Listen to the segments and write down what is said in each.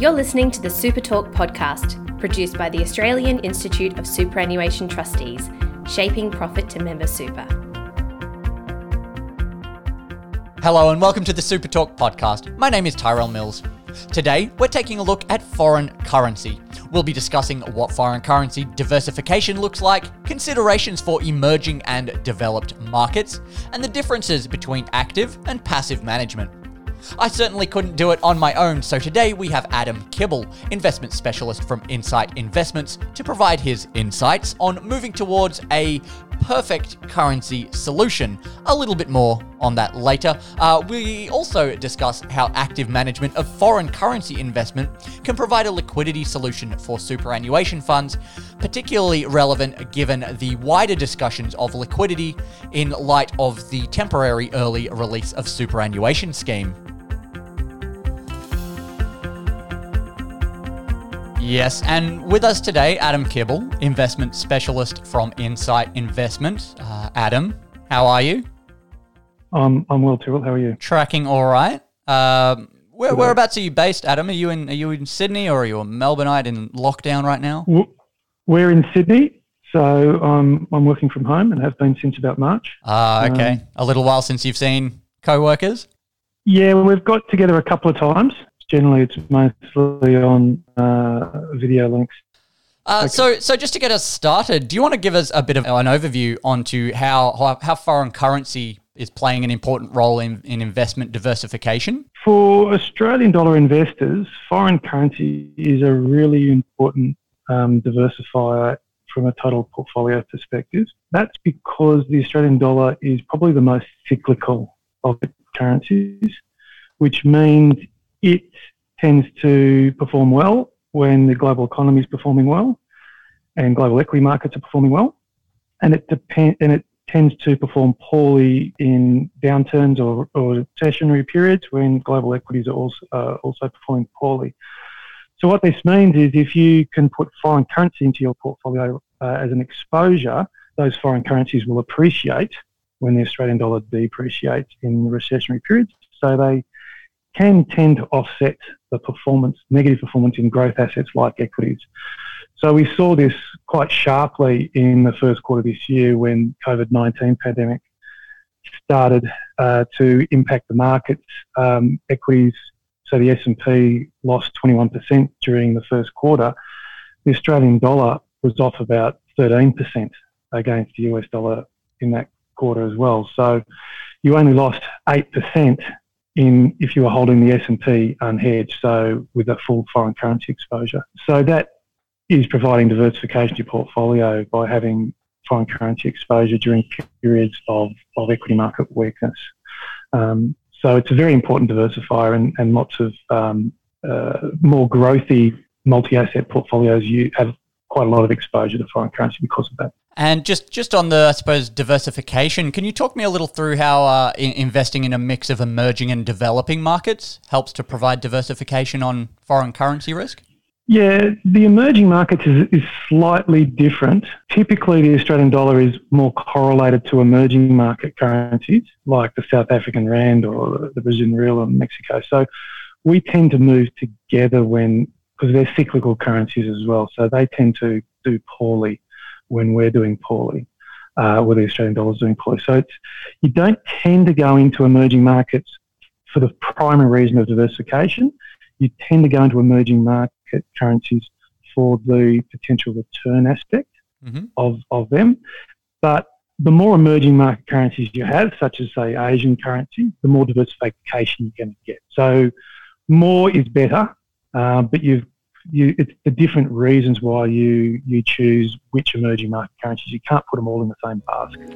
You're listening to the Super Talk podcast, produced by the Australian Institute of Superannuation Trustees, shaping profit to member super. Hello and welcome to the Super Talk podcast. My name is Tyrell Mills. Today, we're taking a look at foreign currency. We'll be discussing what foreign currency diversification looks like, considerations for emerging and developed markets, and the differences between active and passive management. I certainly couldn't do it on my own, so today we have Adam Kibble, investment specialist from Insight Investments, to provide his insights on moving towards a perfect currency solution. A little bit more on that later. Uh, we also discuss how active management of foreign currency investment can provide a liquidity solution for superannuation funds, particularly relevant given the wider discussions of liquidity in light of the temporary early release of superannuation scheme. Yes, and with us today, Adam Kibble, investment specialist from Insight Investment. Uh, Adam, how are you? Um, I'm well, Tyrell. How are you? Tracking all right. Um, where, whereabouts are you based, Adam? Are you in Are you in Sydney or are you a Melbourneite in lockdown right now? We're in Sydney, so um, I'm working from home and have been since about March. Ah, okay. Um, a little while since you've seen co-workers. Yeah, we've got together a couple of times generally it's mostly on uh, video links. Uh, okay. So, so just to get us started, do you want to give us a bit of an overview onto how how, how foreign currency is playing an important role in, in investment diversification? For Australian dollar investors, foreign currency is a really important um, diversifier from a total portfolio perspective. That's because the Australian dollar is probably the most cyclical of currencies, which means it tends to perform well when the global economy is performing well and global equity markets are performing well. And it depend, and it tends to perform poorly in downturns or, or recessionary periods when global equities are also, uh, also performing poorly. So what this means is if you can put foreign currency into your portfolio uh, as an exposure, those foreign currencies will appreciate when the Australian dollar depreciates in recessionary periods. So they can tend to offset the performance, negative performance in growth assets like equities. So we saw this quite sharply in the first quarter this year when COVID-19 pandemic started uh, to impact the markets. Um, equities, so the S&P lost 21% during the first quarter. The Australian dollar was off about 13% against the US dollar in that quarter as well. So you only lost 8% in if you were holding the S&P unhedged, so with a full foreign currency exposure. So that is providing diversification to your portfolio by having foreign currency exposure during periods of, of equity market weakness. Um, so it's a very important diversifier and, and lots of um, uh, more growthy multi-asset portfolios you have quite a lot of exposure to foreign currency because of that. And just, just on the, I suppose, diversification, can you talk me a little through how uh, in investing in a mix of emerging and developing markets helps to provide diversification on foreign currency risk? Yeah, the emerging markets is, is slightly different. Typically, the Australian dollar is more correlated to emerging market currencies like the South African rand or the Brazilian real in Mexico. So we tend to move together when, because they're cyclical currencies as well. So they tend to do poorly when we're doing poorly, uh, where the Australian dollar is doing poorly. So it's, you don't tend to go into emerging markets for the primary reason of diversification. You tend to go into emerging market currencies for the potential return aspect mm-hmm. of, of them. But the more emerging market currencies you have, such as say Asian currency, the more diversification you're going to get. So more is better, uh, but you've you, it's the different reasons why you you choose which emerging market currencies. You can't put them all in the same basket.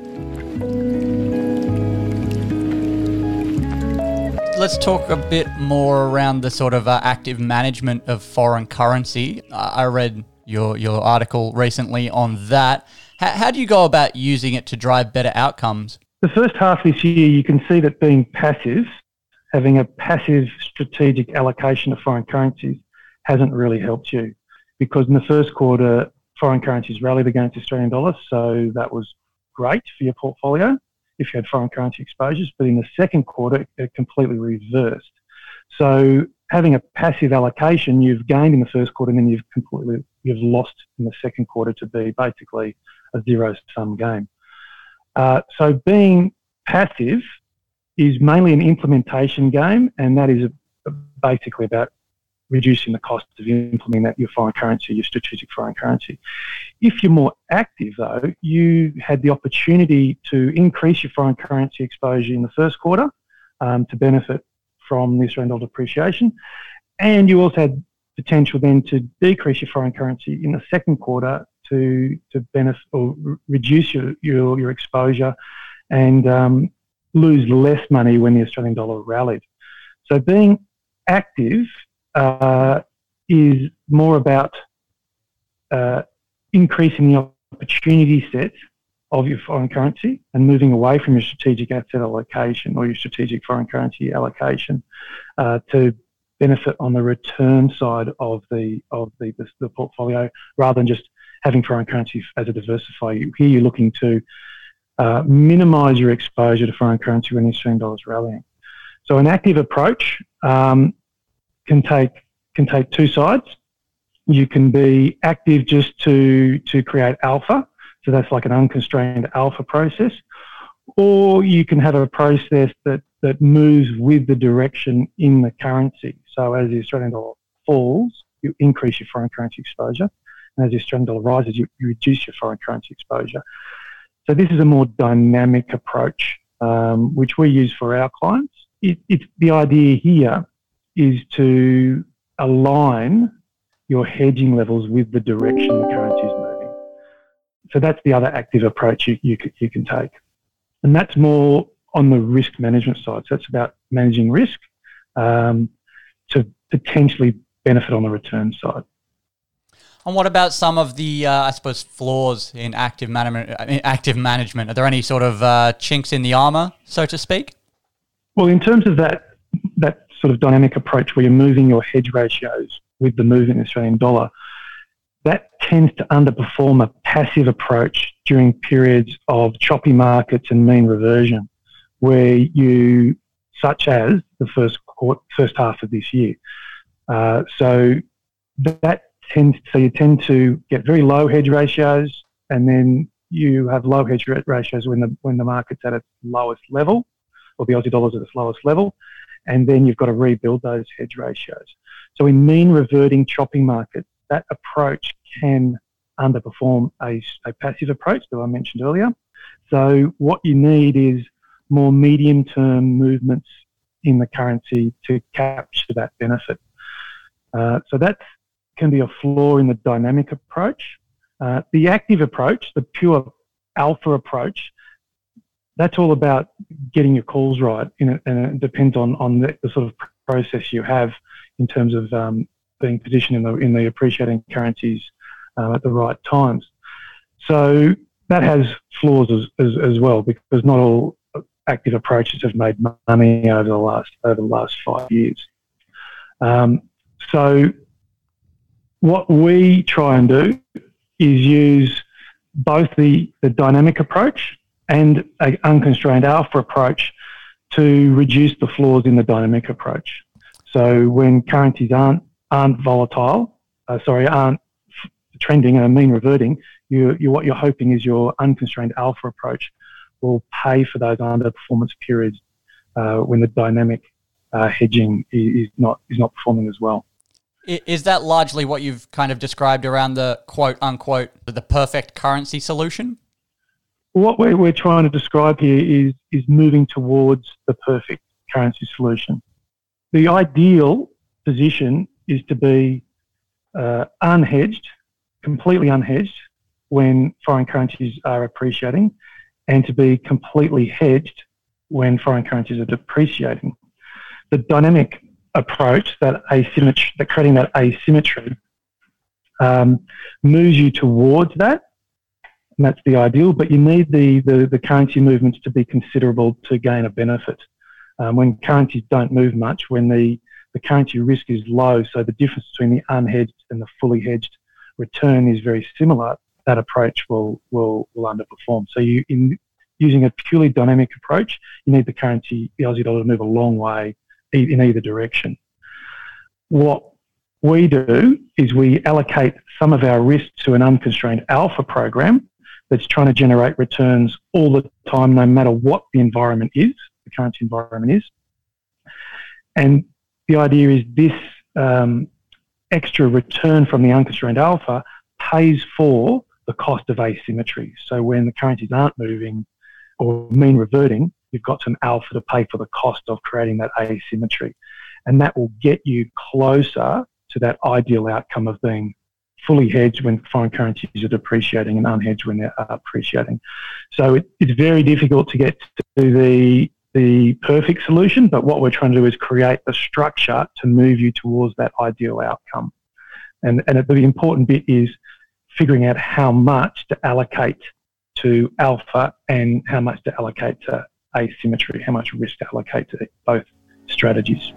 Let's talk a bit more around the sort of uh, active management of foreign currency. I read your your article recently on that. How, how do you go about using it to drive better outcomes? The first half this year, you can see that being passive, having a passive strategic allocation of foreign currencies, hasn't really helped you because in the first quarter, foreign currencies rallied against Australian dollars, so that was great for your portfolio if you had foreign currency exposures. But in the second quarter, it completely reversed. So having a passive allocation, you've gained in the first quarter and then you've completely you've lost in the second quarter to be basically a zero sum game. Uh, so being passive is mainly an implementation game, and that is basically about reducing the cost of implementing that your foreign currency, your strategic foreign currency. If you're more active, though, you had the opportunity to increase your foreign currency exposure in the first quarter um, to benefit from the Australian dollar depreciation, and you also had potential then to decrease your foreign currency in the second quarter to to benefit or reduce your your, your exposure and um, lose less money when the Australian dollar rallied. So being active uh, is more about uh, increasing the opportunity set of your foreign currency and moving away from your strategic asset allocation or your strategic foreign currency allocation uh, to benefit on the return side of the of the, the, the, portfolio rather than just having foreign currency as a diversifier. Here you're looking to uh, minimise your exposure to foreign currency when the Australian dollar is rallying. So an active approach um, can take can take two sides. You can be active just to to create alpha, so that's like an unconstrained alpha process, or you can have a process that that moves with the direction in the currency. So as the Australian dollar falls, you increase your foreign currency exposure, and as the Australian dollar rises, you, you reduce your foreign currency exposure. So this is a more dynamic approach, um, which we use for our clients. It, it's the idea here is to align your hedging levels with the direction the currency is moving. So that's the other active approach you, you, you can take. And that's more on the risk management side. So it's about managing risk um, to potentially benefit on the return side. And what about some of the, uh, I suppose, flaws in active management? Active management. Are there any sort of uh, chinks in the armor, so to speak? Well, in terms of that that sort of dynamic approach where you're moving your hedge ratios with the movement in the Australian dollar, that tends to underperform a passive approach during periods of choppy markets and mean reversion, where you, such as the first quarter, first half of this year. Uh, so that tends, so you tend to get very low hedge ratios, and then you have low hedge ratios when the when the market's at its lowest level, or the Aussie dollar's at its lowest level, and then you've got to rebuild those hedge ratios. So in mean reverting chopping markets, that approach can underperform a, a passive approach that I mentioned earlier. So what you need is more medium term movements in the currency to capture that benefit. Uh, so that can be a flaw in the dynamic approach. Uh, the active approach, the pure alpha approach, that's all about getting your calls right, and it depends on on the, the, sort of process you have in terms of um, being positioned in the in the appreciating currencies uh, at the right times. So that has flaws as, as, as, well because not all active approaches have made money over the last over the last five years. Um, so what we try and do is use both the, the dynamic approach and an unconstrained alpha approach to reduce the flaws in the dynamic approach. So when currencies aren't aren't volatile, uh, sorry, aren't f- trending and mean reverting, you, you what you're hoping is your unconstrained alpha approach will pay for those underperformance periods uh, when the dynamic uh, hedging is not is not performing as well. Is that largely what you've kind of described around the quote unquote the perfect currency solution? What we're, we're trying to describe here is, is moving towards the perfect currency solution. The ideal position is to be uh, unhedged, completely unhedged when foreign currencies are appreciating, and to be completely hedged when foreign currencies are depreciating. The dynamic approach, that asymmetry, that creating that asymmetry, um, moves you towards that and that's the ideal. But you need the, the, the currency movements to be considerable to gain a benefit. Um, when currencies don't move much, when the, the currency risk is low, so the difference between the unhedged and the fully hedged return is very similar, that approach will, will, will underperform. So you, in using a purely dynamic approach, you need the currency, the Aussie dollar, to move a long way in either direction. what we do is we allocate some of our risk to an unconstrained alpha program that's trying to generate returns all the time, no matter what the environment is, the currency environment is. And the idea is this um, extra return from the unconstrained alpha pays for the cost of asymmetry. So when the currencies aren't moving or mean reverting, you've got some alpha to pay for the cost of creating that asymmetry. And that will get you closer to that ideal outcome of being fully hedged when foreign currencies are depreciating and unhedged when they're appreciating. So it, it's very difficult to get to the the perfect solution, but what we're trying to do is create the structure to move you towards that ideal outcome. And, and the important bit is figuring out how much to allocate to alpha and how much to allocate to asymmetry, how much risk to allocate to both strategies.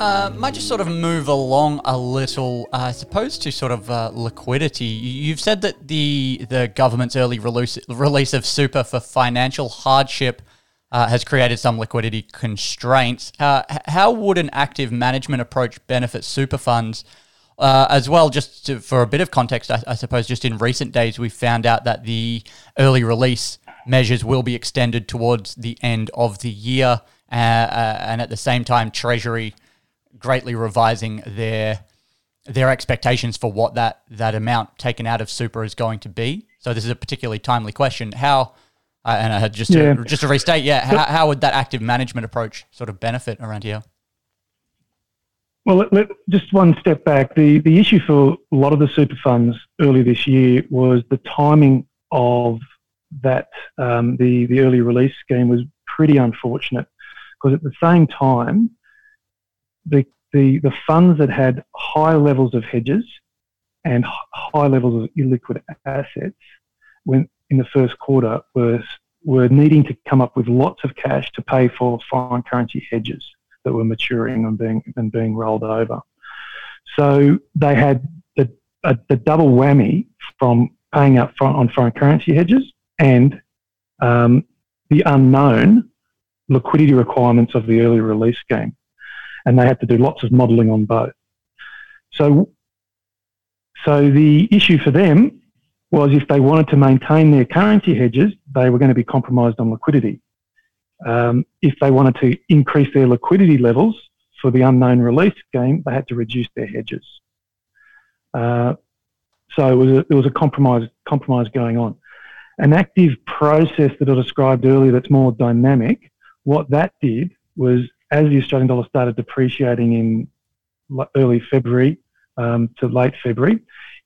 Uh, might just sort of move along a little, uh, I suppose, to sort of uh, liquidity. You've said that the the government's early release release of super for financial hardship uh, has created some liquidity constraints. Uh, how would an active management approach benefit super funds? Uh, as well, just to, for a bit of context, I, I, suppose just in recent days we found out that the early release measures will be extended towards the end of the year, and at the same time, Treasury greatly revising their their expectations for what that that amount taken out of super is going to be. So this is a particularly timely question. How uh, and I had just yeah. to, just to restate, yeah, how, how would that active management approach sort of benefit around here? Well, let, let, just one step back. The the issue for a lot of the super funds early this year was the timing of that. Um, the the early release scheme was pretty unfortunate because at the same time the, the, the funds that had high levels of hedges and high levels of illiquid assets when in the first quarter were, were needing to come up with lots of cash to pay for foreign currency hedges that were maturing and being, and being rolled over. So they had the, a, the double whammy from paying up front on foreign currency hedges and um, the unknown liquidity requirements of the early release scheme and they had to do lots of modelling on both. So, so the issue for them was if they wanted to maintain their currency hedges, they were going to be compromised on liquidity. Um, if they wanted to increase their liquidity levels for the unknown release game, they had to reduce their hedges. Uh, so it was a, it was a compromise compromise going on. An active process that I described earlier that's more dynamic, what that did was as the Australian dollar started depreciating in early February um, to late February,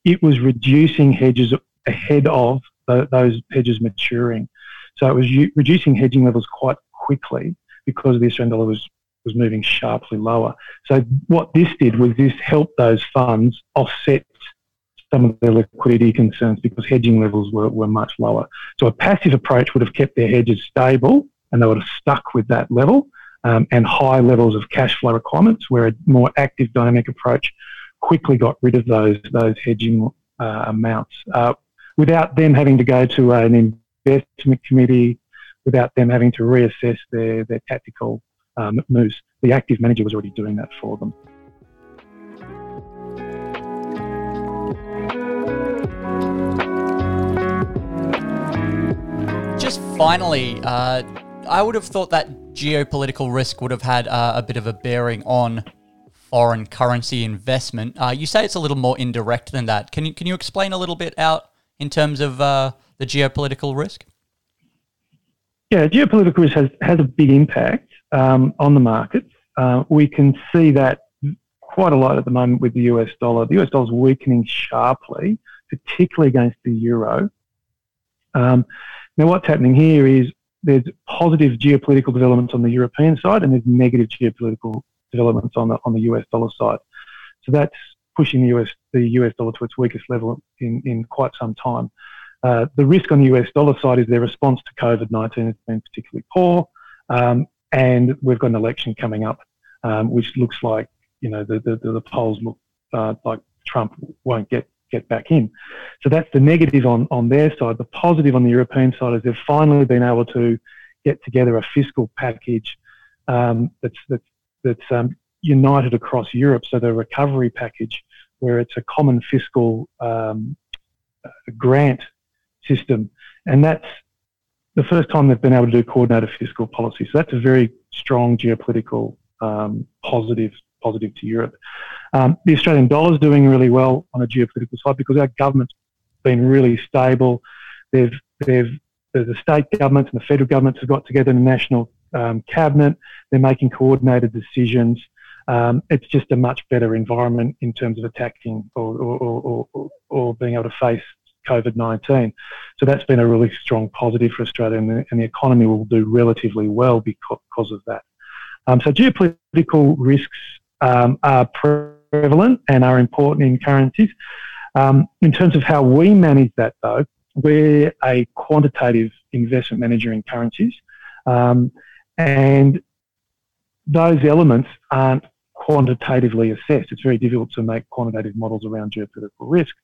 it was reducing hedges ahead of the, those hedges maturing. So it was u- reducing hedging levels quite quickly because the Australian dollar was, was moving sharply lower. So what this did was this helped those funds offset some of their liquidity concerns because hedging levels were, were much lower. So a passive approach would have kept their hedges stable and they would have stuck with that level um, and high levels of cash flow requirements, where a more active dynamic approach quickly got rid of those those hedging uh, amounts uh, without them having to go to an investment committee, without them having to reassess their their tactical um, moves. The active manager was already doing that for them. Just finally, uh, I would have thought that geopolitical risk would have had uh, a bit of a bearing on foreign currency investment. Uh, you say it's a little more indirect than that. Can you can you explain a little bit out in terms of uh, the geopolitical risk? Yeah, geopolitical risk has, has a big impact um, on the markets. Uh, we can see that quite a lot at the moment with the US dollar. The US dollar is weakening sharply, particularly against the euro. Um, now, what's happening here is there's positive geopolitical developments on the European side and there's negative geopolitical developments on the on the US dollar side. So that's pushing the US the US dollar to its weakest level in, in quite some time. Uh, the risk on the US dollar side is their response to COVID 19 has been particularly poor, um, and we've got an election coming up, um, which looks like you know the, the, the polls look uh, like Trump won't get get back in. So that's the negative on, on their side. The positive on the European side is they've finally been able to get together a fiscal package um, that's, that's, that's um, united across Europe. So the recovery package, where it's a common fiscal um, grant system. And that's the first time they've been able to do coordinated fiscal policy. So that's a very strong geopolitical um, positive positive to Europe. Um, the Australian dollar is doing really well on a geopolitical side because our government's been really stable. They've, they've, the state governments and the federal governments have got together in the national um, cabinet. They're making coordinated decisions. Um, it's just a much better environment in terms of attacking or, or, or, or being able to face COVID 19. So that's been a really strong positive for Australia, and the, and the economy will do relatively well because, because of that. Um, so geopolitical risks um, are prevalent and are important in currencies. Um, in terms of how we manage that, though, we're a quantitative investment manager in currencies, um, and those elements aren't quantitatively assessed. It's very difficult to make quantitative models around geopolitical risk.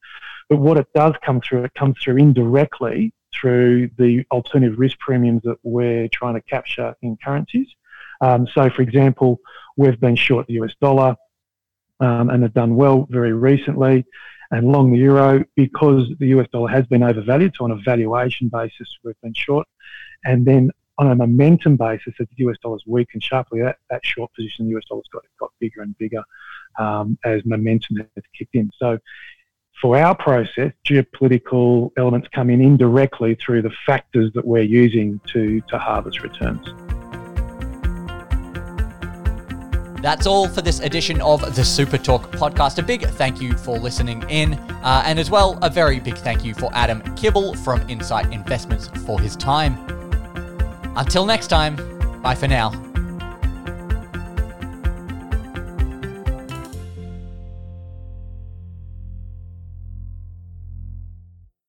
But what it does come through, it comes through indirectly through the alternative risk premiums that we're trying to capture in currencies. Um, so, for example, we've been short the US dollar um, and have done well very recently, and long the euro because the US dollar has been overvalued. So, on a valuation basis, we've been short. And then on a momentum basis, as the US dollar's weakened sharply, that, that short position in the US dollar's got, got bigger and bigger um, as momentum has kicked in. So, for our process, geopolitical elements come in indirectly through the factors that we're using to, to harvest returns. That's all for this edition of the Super Talk podcast. A big thank you for listening in, uh, and as well, a very big thank you for Adam Kibble from Insight Investments for his time. Until next time, bye for now.